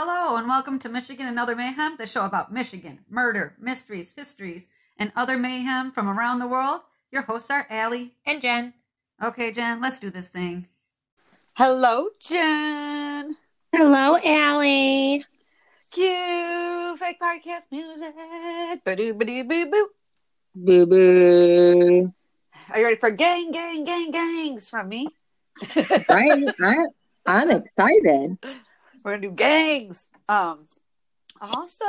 Hello, and welcome to Michigan and Other Mayhem, the show about Michigan, murder, mysteries, histories, and other mayhem from around the world. Your hosts are Allie. And Jen. Okay, Jen, let's do this thing. Hello, Jen. Hello, Allie. Cue fake podcast music. Ba-doo, ba-doo, boo, boo. Boo boo. Are you ready for gang, gang, gang, gangs from me? Right? I, I'm excited. We're gonna do gangs. Um, also,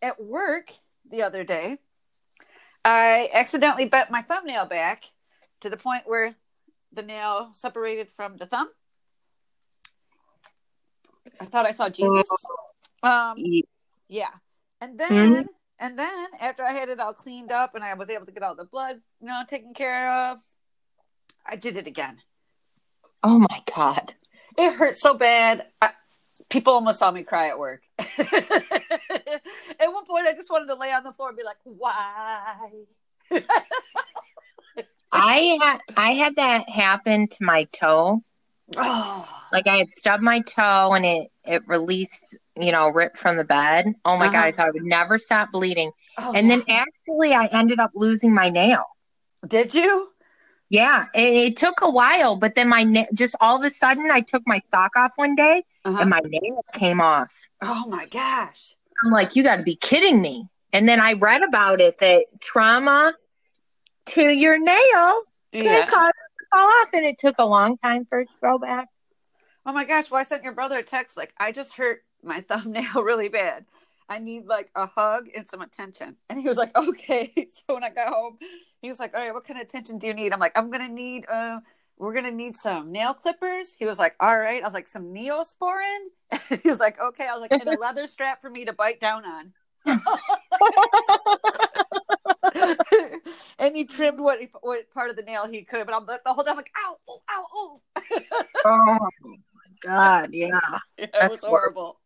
at work the other day, I accidentally bent my thumbnail back to the point where the nail separated from the thumb. I thought I saw Jesus. Um, yeah, and then and then after I had it all cleaned up and I was able to get all the blood, you know, taken care of, I did it again. Oh my God. It hurt so bad. I, people almost saw me cry at work. at one point, I just wanted to lay on the floor and be like, "Why?" I had I had that happen to my toe. oh, Like I had stubbed my toe and it it released, you know, ripped from the bed. Oh my God, Uh-huh. I thought I would never stop bleeding. oh, And then actually I ended up losing my nail. did you? Yeah, and it took a while, but then my na- just all of a sudden I took my sock off one day Uh-huh. and my nail came off. Oh my gosh! I'm like, you got to be kidding me. And then I read about it that trauma to your nail can Yeah. cause it to fall off, and it took a long time for it to grow back. Oh my gosh! Well, I sent your brother a text like, "I just hurt my thumbnail really bad. I need like a hug and some attention." And he was like, "Okay." So when I got home, he was like, "All right, what kind of attention do you need?" I'm like, "I'm gonna need uh." We're gonna need some nail clippers. He was like, "All right." I was like, "Some neosporin." he was like, "Okay." I was like, "And a leather strap for me to bite down on." and he trimmed what what part of the nail he could, but I'm the whole time like, "Ow, oh, ow, oh!" Oh my god, yeah. it That's was horrible.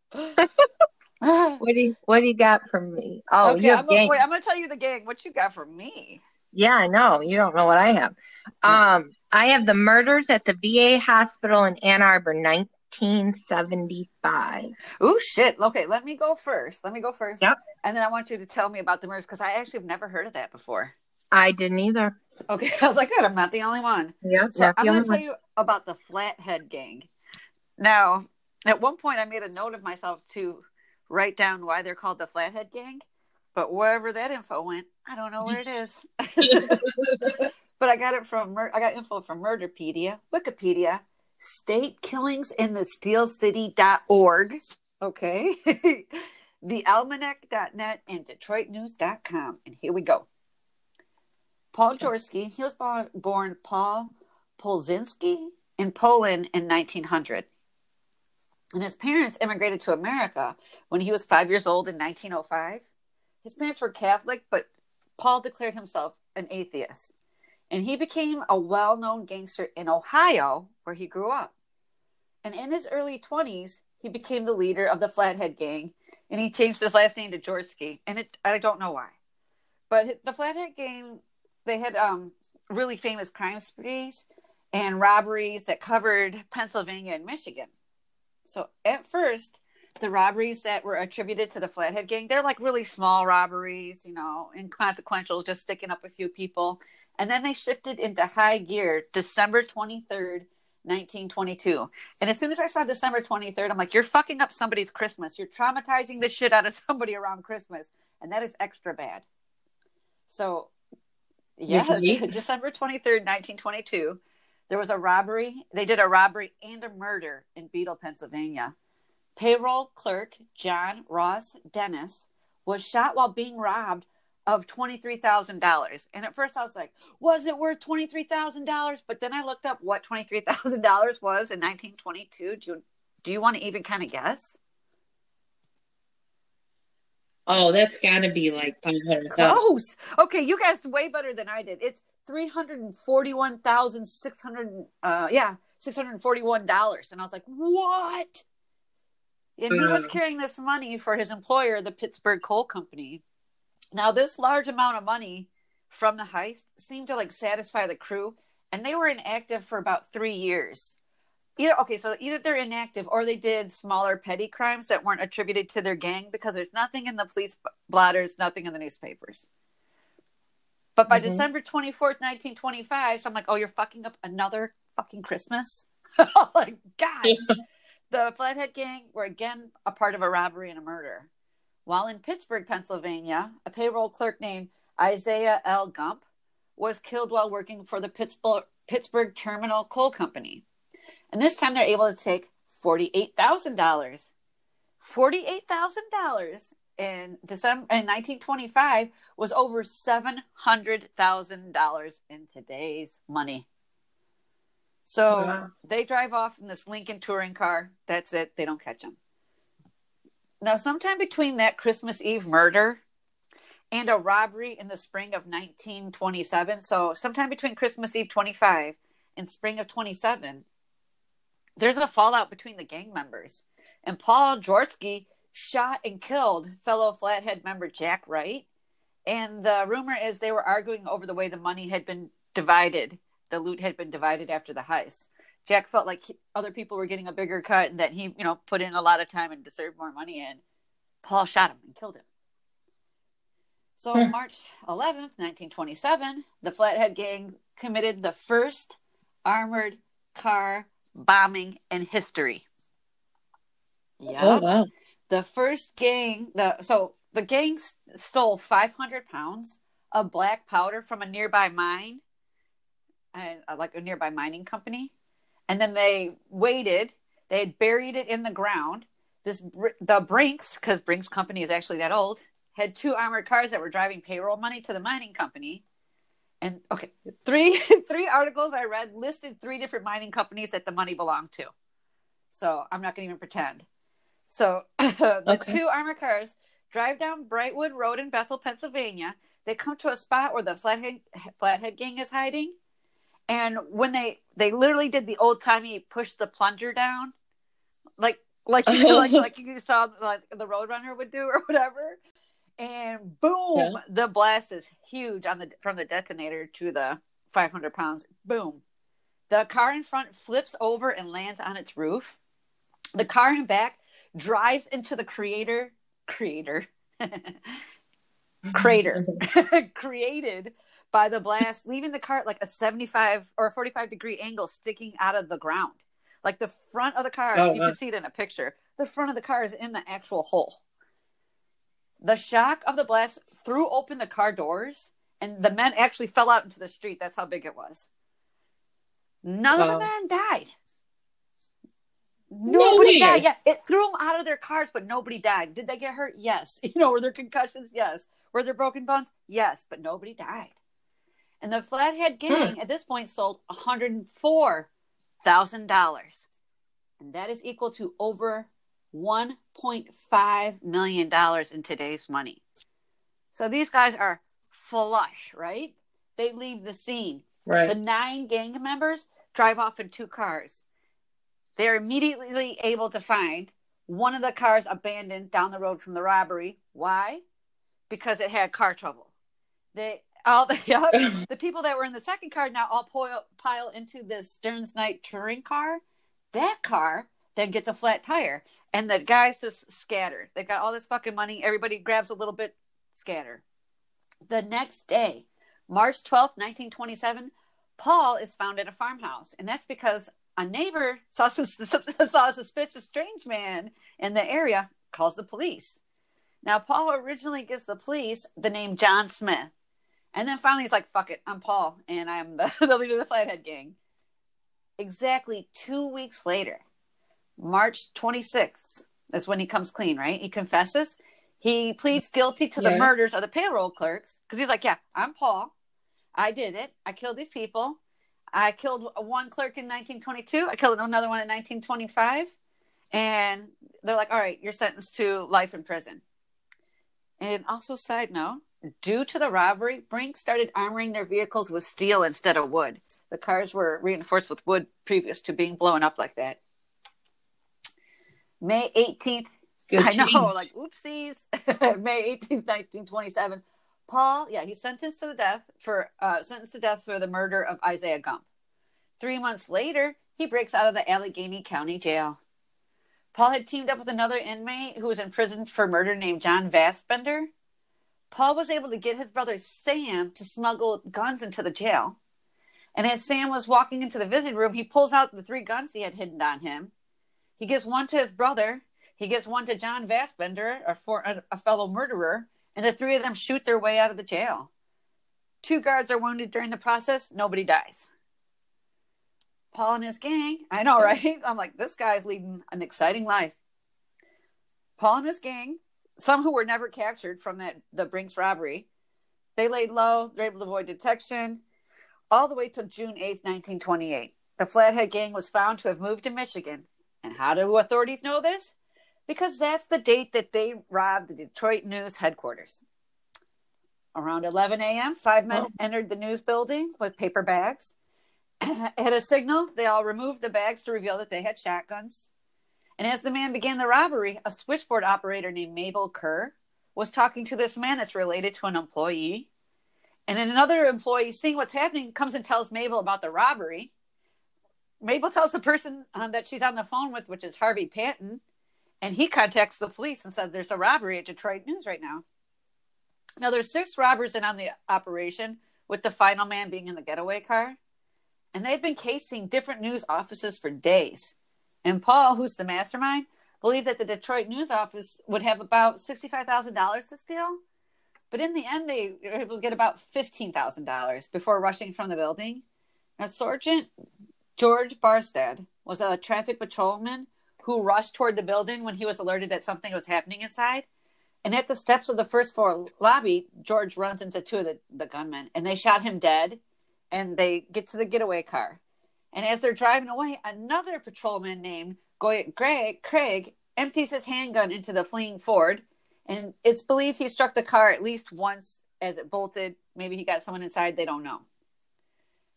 What do you what do you got from me? Oh, okay, you I'm have gonna, gang. wait, I'm gonna tell you the gang. What you got for me? Yeah, I know. You don't know what I have. Um, I have the murders at the VA hospital in Ann Arbor, 1975. Oh shit. Okay, let me go first. Let me go first. Yep. And then I want you to tell me about the murders because I actually have never heard of that before. I didn't either. Okay, I was like, good. I'm not the only one. Yep, So I'm gonna tell one. you about the Flathead Gang. Now, at one point, I made a note of myself to write down why they're called the Flathead Gang, but wherever that info went, I don't know where it is. but I got it from Mur- I got info from Murderpedia, Wikipedia, State Killings in the Steel City.org. Okay. the Almanac.net and DetroitNews.com. And here we go. Paul Jaworski, he was born, born Paul Polzinski in Poland in 1900. And his parents immigrated to America when he was five years old in 1905. His parents were Catholic, but Paul declared himself an atheist. And he became a well known gangster in Ohio, where he grew up. And in his early 20s, he became the leader of the Flathead Gang, and he changed his last name to Jaworski. And it, I don't know why. But the Flathead Gang, they had um, really famous crime sprees and robberies that covered Pennsylvania and Michigan. So at first, the robberies that were attributed to the Flathead Gang, they're like really small robberies, you know, inconsequential, just sticking up a few people. And then they shifted into high gear December 23rd, 1922. And as soon as I saw December 23rd, I'm like, you're fucking up somebody's Christmas. You're traumatizing the shit out of somebody around Christmas. And that is extra bad. So, yes. December 23rd, 1922, there was a robbery. They did a robbery and a murder in Beetle, Pennsylvania. Payroll clerk John Ross Dennis was shot while being robbed of $23,000. And at first I was like, was it worth $23,000? But then I looked up what $23,000 was in 1922. Do you, do you want to even kind of guess? Oh, that's got to be like 500,000. Close. Okay, you guessed way better than I did. It's three hundred and forty-one thousand six hundred. Uh, yeah, six hundred and forty-one dollars. And I was like, what? And he was carrying this money for his employer, the Pittsburgh Coal Company. Now, this large amount of money from the heist seemed to like satisfy the crew, and they were inactive for about three years. either okay, so either they're inactive or they did smaller petty crimes that weren't attributed to their gang because there's nothing in the police blotters, nothing in the newspapers. But by Mhm. December 24th, 1925, so I'm like, oh, you're fucking up another fucking Christmas? like, God. The Flathead Gang were again a part of a robbery and a murder. While in Pittsburgh, Pennsylvania, a payroll clerk named Isaiah L. Gump was killed while working for the Pittsburgh, Pittsburgh Terminal Coal Company. And this time they're able to take $48,000. $48,000 in December in 1925 was over $700,000 in today's money. So Wow. they drive off in this Lincoln touring car. That's it. They don't catch them. Now, sometime between that Christmas Eve murder and a robbery in the spring of 1927, so sometime between Christmas Eve 25 and spring of 27, there's a fallout between the gang members. And Paul Jaworski shot and killed fellow Flathead member Jack Wright. And the rumor is they were arguing over the way the money had been divided. The loot had been divided after the heist. Jack felt like he, other people were getting a bigger cut and that he, you know, put in a lot of time and deserved more money. And Paul shot him and killed him. So, Hmm. March 11th, 1927, the Flathead Gang committed the first armored car bombing in history. Yeah. Oh wow. The first gang, the so the gang s- stole 500 pounds of black powder from a nearby mine, uh, like a nearby mining company, and then they waited. They had buried it in the ground. This the Brinks, because Brinks Company is actually that old, had two armored cars that were driving payroll money to the mining company. And okay, three three articles I read listed three different mining companies that the money belonged to. So I'm not going to even pretend. So the Okay. two armored cars drive down Brightwood Road in Bethel, Pennsylvania. They come to a spot where the Flathead Flathead Gang is hiding, and when they they literally did the old timey push the plunger down, like like you, like like you saw like the Roadrunner would do or whatever, and boom, Yeah. the blast is huge on the from the detonator to the 500 pounds. Boom, the car in front flips over and lands on its roof. The car in back drives into the creator creator crater created by the blast, leaving the car at like a 75 or a 45 degree angle sticking out of the ground. Like the front of the car, Oh, you wow. can see it in a picture. The front of the car is in the actual hole. The shock of the blast threw open the car doors, and the men actually fell out into the street. That's how big it was. None of Wow. the men died. No Nobody way. died. Yeah, it threw them out of their cars, but nobody died. Did they get hurt? Yes. You know, were there concussions? Yes. Were there broken bones? Yes, but nobody died. And the Flathead hmm. Gang at this point sold one hundred and four thousand dollars, and that is equal to over one point five million dollars in today's money. So these guys are flush, right? They leave the scene. Right. The nine gang members drive off in two cars. They're immediately able to find one of the cars abandoned down the road from the robbery. Why? Because it had car trouble. They all the yep, the people that were in the second car now all pile, pile into this Stearns Knight touring car. That car then gets a flat tire, and the guys just scatter. They got all this fucking money. Everybody grabs a little bit, scatter. The next day, March twelfth, 1927, Paul is found at a farmhouse, and that's because a neighbor saw some saw a suspicious strange man in the area, calls the police. Now, Paul originally gives the police the name John Smith, and then finally he's like, "Fuck it, I'm Paul, and I'm the, the leader of the Flathead Gang." Exactly two weeks later, March 26th, that's when he comes clean, right? He confesses. He pleads guilty to the Yeah. murders of the payroll clerks because he's like, "Yeah, I'm Paul. I did it. I killed these people. I killed one clerk in 1922. I killed another one in 1925." And they're like, "All right, you're sentenced to life in prison." And also, side note, due to the robbery, Brink started armoring their vehicles with steel instead of wood. The cars were reinforced with wood previous to being blown up like that. May 18th, Good I know, like oopsies. May 18th, 1927. Paul, yeah, he's sentenced to the death for uh sentenced to death for the murder of Isaiah Gump. Three months later, he breaks out of the Allegheny County Jail. Paul had teamed up with another inmate who was in prison for murder named John Vassbender. Paul was able to get his brother Sam to smuggle guns into the jail. And as Sam was walking into the visiting room, he pulls out the three guns he had hidden on him. He gives one to his brother, he gives one to John Vassbender, a, for, a fellow murderer, and the three of them shoot their way out of the jail. Two guards are wounded during the process, nobody dies. Paul and his gang, I know, right? I'm like, this guy's leading an exciting life. Paul and his gang, some who were never captured from that the Brinks robbery, they laid low, they're able to avoid detection all the way till June 8th, 1928. The Flathead gang was found to have moved to Michigan. And how do authorities know this? Because that's the date that they robbed the Detroit News headquarters. Around 11 a.m., five men oh. entered the news building with paper bags. At a signal, they all removed the bags to reveal that they had shotguns. And as the man began the robbery, a switchboard operator named Mabel Kerr was talking to this man that's related to an employee. And then another employee, seeing what's happening, comes and tells Mabel about the robbery. Mabel tells the person um, that she's on the phone with, which is Harvey Panton, and he contacts the police and says there's a robbery at Detroit News right now. Now there's six robbers in on the operation, with the final man being in the getaway car and they'd been casing different news offices for days. And Paul, who's the mastermind, believed that the Detroit news office would have about $65,000 to steal. But in the end, they were able to get about $15,000 before rushing from the building. Now, Sergeant George Barstad was a traffic patrolman who rushed toward the building when he was alerted that something was happening inside. And at the steps of the first floor lobby, George runs into two of the, the gunmen and they shot him dead and they get to the getaway car. And as they're driving away, another patrolman named Goyet Greg, Craig empties his handgun into the fleeing Ford. And it's believed he struck the car at least once as it bolted. Maybe he got someone inside, they don't know.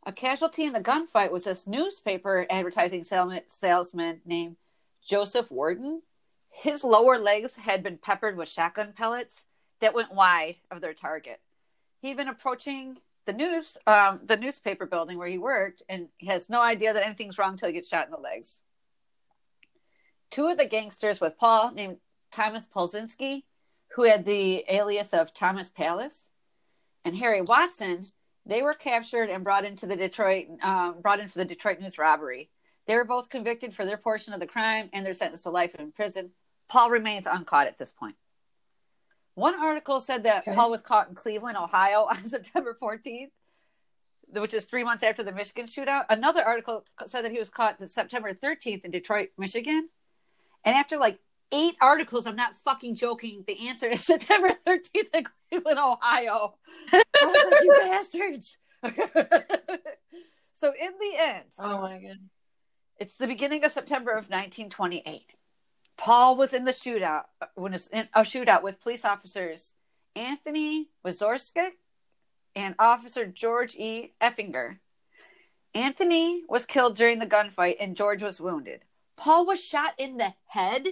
A casualty in the gunfight was this newspaper advertising salesman named Joseph Warden. His lower legs had been peppered with shotgun pellets that went wide of their target. He'd been approaching the news, um, the newspaper building where he worked, and he has no idea that anything's wrong until he gets shot in the legs. Two of the gangsters with Paul, named Thomas Polzinski, who had the alias of Thomas Palace, and Harry Watson, they were captured and brought into the Detroit, um, brought in for the Detroit News robbery. They were both convicted for their portion of the crime, and they're sentenced to life in prison. Paul remains uncaught at this point. One article said that okay. Paul was caught in Cleveland, Ohio on September 14th, which is three months after the Michigan shootout. Another article said that he was caught September 13th in Detroit, Michigan. And after like eight articles, I'm not fucking joking, the answer is September 13th in Cleveland, Ohio. I was like, you bastards. so in the end, oh my god, it's the beginning of September of 1928. Paul was in the shootout when was in a shootout with police officers Anthony Wazorska and Officer George E. Effinger. Anthony was killed during the gunfight and George was wounded. Paul was shot in the head,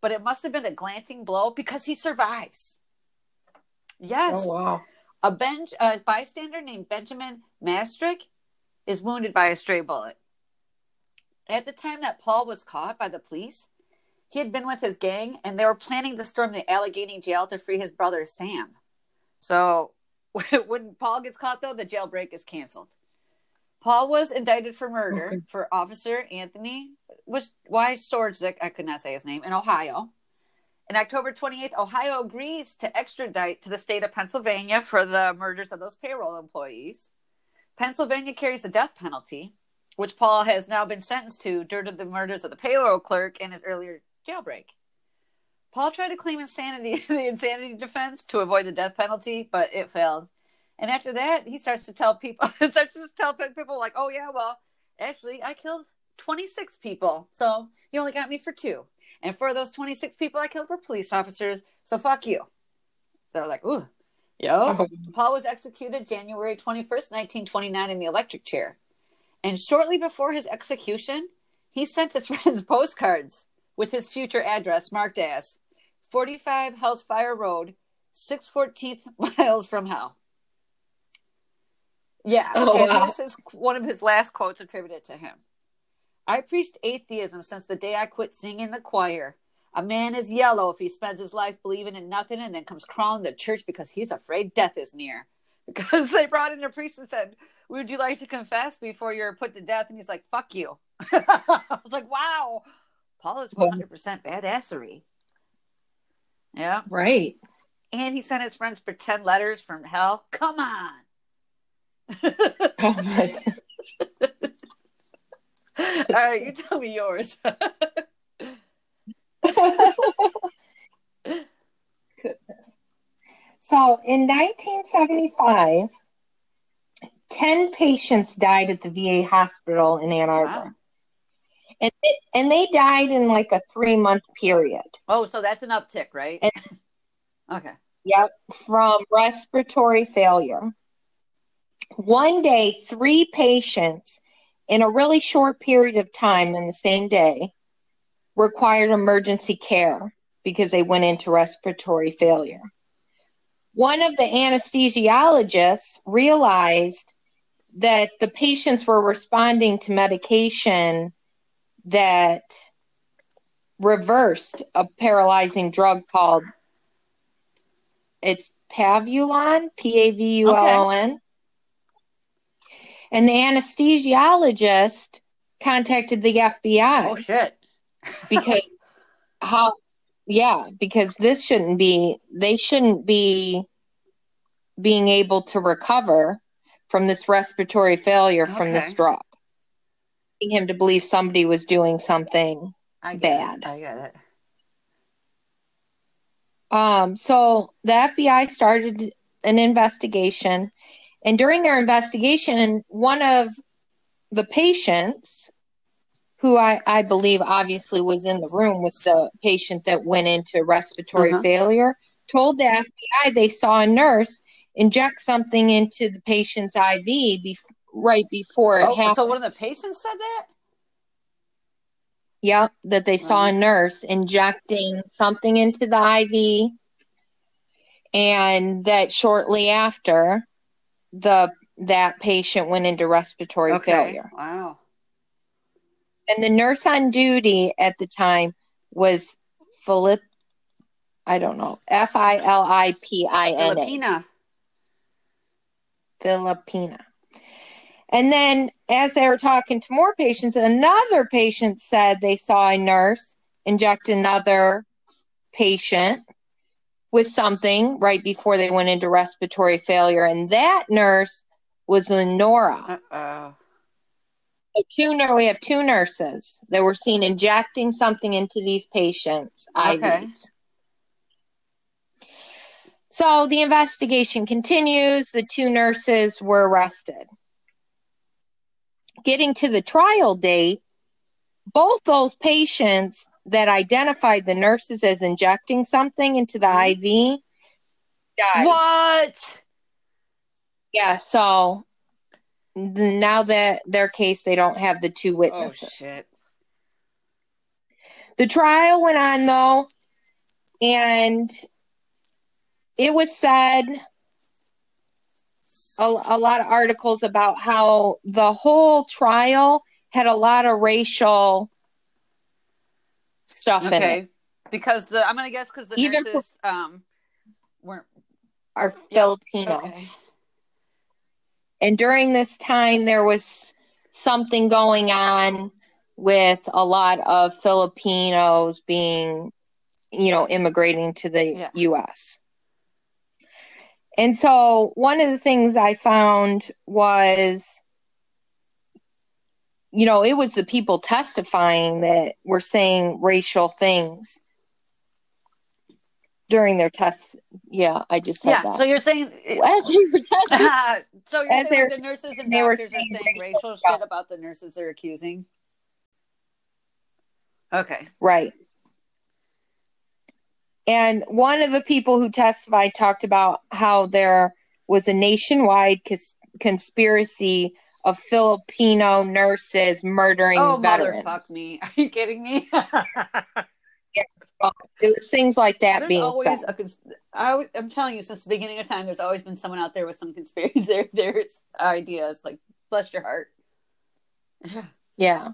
but it must have been a glancing blow because he survives. Yes. Oh, wow. A bench a bystander named Benjamin Mastrick is wounded by a stray bullet. At the time that Paul was caught by the police, he had been with his gang and they were planning to storm the Allegheny jail to free his brother Sam. So when Paul gets caught, though, the jailbreak is canceled. Paul was indicted for murder okay. for Officer Anthony was why Sordzik, I could not say his name, in Ohio. In October 28th, Ohio agrees to extradite to the state of Pennsylvania for the murders of those payroll employees. Pennsylvania carries the death penalty, which Paul has now been sentenced to due to the murders of the payroll clerk and his earlier jailbreak. Paul tried to claim insanity, the insanity defense to avoid the death penalty, but it failed. And after that, he starts to tell people, starts to tell people like, "Oh yeah, well, actually, I killed 26 people, so you only got me for two. And for those 26 people I killed were police officers, so fuck you." So they're like, "Ooh, yo." Oh. Paul was executed January 21st, 1929, in the electric chair. And shortly before his execution, he sent his friends postcards with his future address marked as 45 Hell's Fire Road, 614th miles from hell. Yeah, oh, and wow. this is one of his last quotes attributed to him. I preached atheism since the day I quit singing in the choir. A man is yellow if he spends his life believing in nothing and then comes crawling to church because he's afraid death is near. Because they brought in a priest and said, Would you like to confess before you're put to death? And he's like, Fuck you. I was like, Wow. Paul is 100% badassery. Yeah. Right. And he sent his friends pretend letters from hell. Come on. Oh my All right, you tell me yours. So in 1975, 10 patients died at the VA hospital in Ann Arbor. Wow. And, it, and they died in like a three month period. Oh, so that's an uptick, right? And- okay. Yep, from respiratory failure. One day, three patients in a really short period of time in the same day required emergency care because they went into respiratory failure. One of the anesthesiologists realized that the patients were responding to medication that reversed a paralyzing drug called it's Pavulon, P A V U L O N. And the anesthesiologist contacted the FBI Oh shit. because how yeah, because this shouldn't be they shouldn't be being able to recover from this respiratory failure from this Okay. drug. Him to believe somebody was doing something I Bad. It. I get it. Um, so the FBI started an investigation, and during their investigation, and one of the patients, who I, I believe obviously was in the room with the patient that went into respiratory Uh-huh. failure, told the FBI they saw a nurse inject something into the patient's IV bef- right before it Oh, happened. so one of the patients said that? Yep, that they saw a nurse injecting something into the IV, and that shortly after, the that patient went into respiratory failure. Wow. And the nurse on duty at the time was Philip. I don't know, F I L I P I N A. Filipina. Filipina. And then, as they were talking to more patients, another patient said they saw a nurse inject another patient with something right before they went into respiratory failure. And that nurse was Lenora. Uh-oh. So two nur- we have two nurses that were seen injecting something into these patients' Okay. IVs. So the investigation continues. The two nurses were arrested. Getting to the trial date, both those patients that identified the nurses as injecting something into the mm-hmm. IV died. What? Yeah, so th- now that their case, they don't have the two witnesses. shit. The trial went on though, and it was said a, a lot of articles about how the whole trial had a lot of racial stuff in it. Okay. Because the I'm gonna guess because the Even for- nurses um weren't Are Yeah, Filipino. okay. And during this time, there was something going on with a lot of Filipinos being, you know, immigrating to the Yeah. U.S. And so, one of the things I found was, you know, it was the people testifying that were saying racial things during their tests. Yeah, I just said Yeah. that. So you're saying As they were testifying, so you're As saying the nurses and they were doctors are saying saying racial shit about the nurses they're accusing. Okay. Right. And one of the people who testified talked about how there was a nationwide cons- conspiracy of Filipino nurses murdering Oh veterans. motherfuck me! Are you kidding me? Oh, it was things like that there's being always said. a cons- I, am telling you, since the beginning of time, there's always been someone out there with some conspiracy. There, there's ideas like bless your heart. Yeah.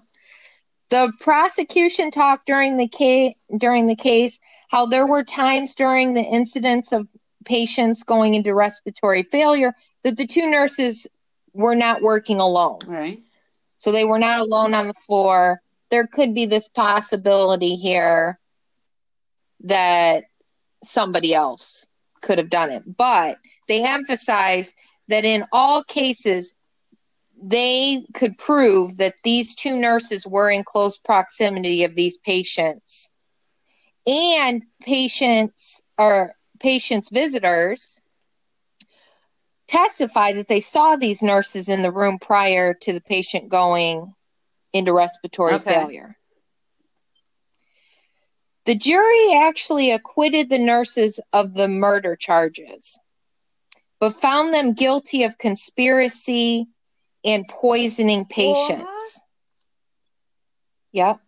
The prosecution talked during the case during the case how there were times during the incidents of patients going into respiratory failure that the two nurses were not working alone. Right. So they were not alone on the floor. There could be this possibility here that somebody else could have done it. But they emphasized that in all cases, they could prove that these two nurses were in close proximity of these patients. And patients or patients' visitors testified that they saw these nurses in the room prior to the patient going into respiratory Okay. failure. The jury actually acquitted the nurses of the murder charges, but found them guilty of conspiracy and poisoning patients. What? Yep.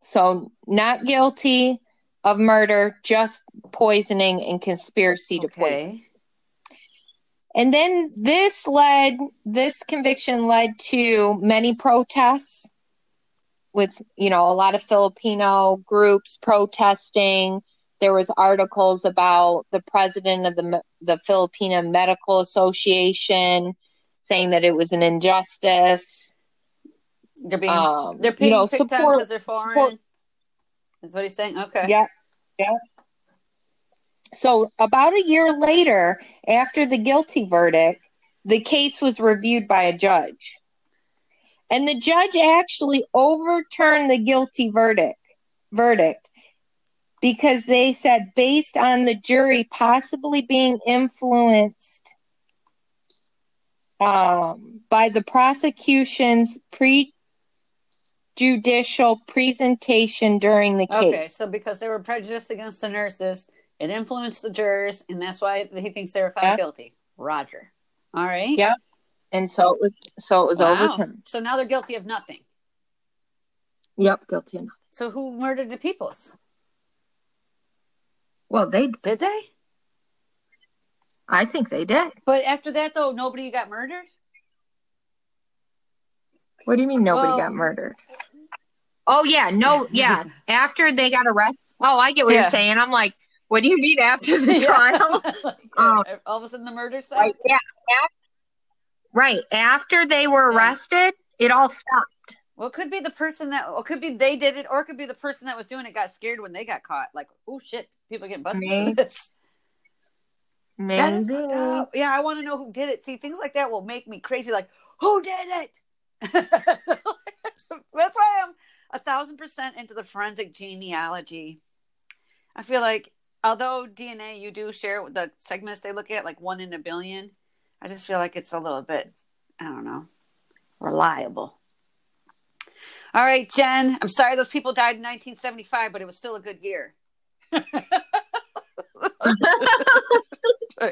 So, not guilty of murder, just poisoning and conspiracy to poison. Okay. And then this led, this conviction led to many protests with, you know, a lot of Filipino groups protesting. There was articles about the president of the the Filipino Medical Association saying that it was an injustice. They're being Um, they're you being know, picked support, because they're foreign. support- Is what he's saying. Okay. Yep. Yep. So, about a year later, after the guilty verdict, the case was reviewed by a judge. And the judge actually overturned the guilty verdict verdict because they said based on the jury possibly being influenced um, by the prosecution's prejudicial presentation during the case. Okay. So because they were prejudiced against the nurses, it influenced the jurors, and that's why he thinks they were found Yeah. guilty. Roger. All right. Yeah. And so it was so it was Wow. overturned. So now they're guilty of nothing. Yep, guilty enough. So who murdered the peoples? Well, they Did they? I think they did. But after that, though, nobody got murdered. What do you mean nobody Well- got murdered? Oh yeah, no, yeah. After they got arrested. Oh, I get what Yeah. you're saying. I'm like, what do you mean after the trial? Um, All of a sudden, the murder side. Right, yeah. af- Right. After they were arrested, it all stopped. Well, it could be the person that, or it could be they did it, or it could be the person that was doing it got scared when they got caught. Like, oh shit, people getting busted Maybe. for this. Maybe. up. Yeah, I want to know who did it. See, things like that will make me crazy. Like, who did it? That's why I'm a thousand percent into the forensic genealogy. I feel like, although DNA, you do share the segments they look at, like one in a billion. I just feel like it's a little bit, I don't know, reliable. All right, Jen. I'm sorry those people died in 1975, but it was still a good year. All right. All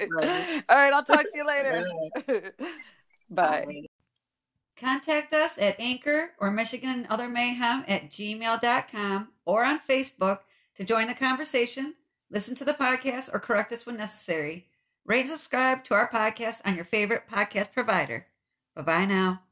right, I'll talk to you later. Bye. Contact us at Anchor or Michigan and Other Mayhem at gmail.com or on Facebook to join the conversation, listen to the podcast, or correct us when necessary. Rate and subscribe to our podcast on your favorite podcast provider. Bye bye now.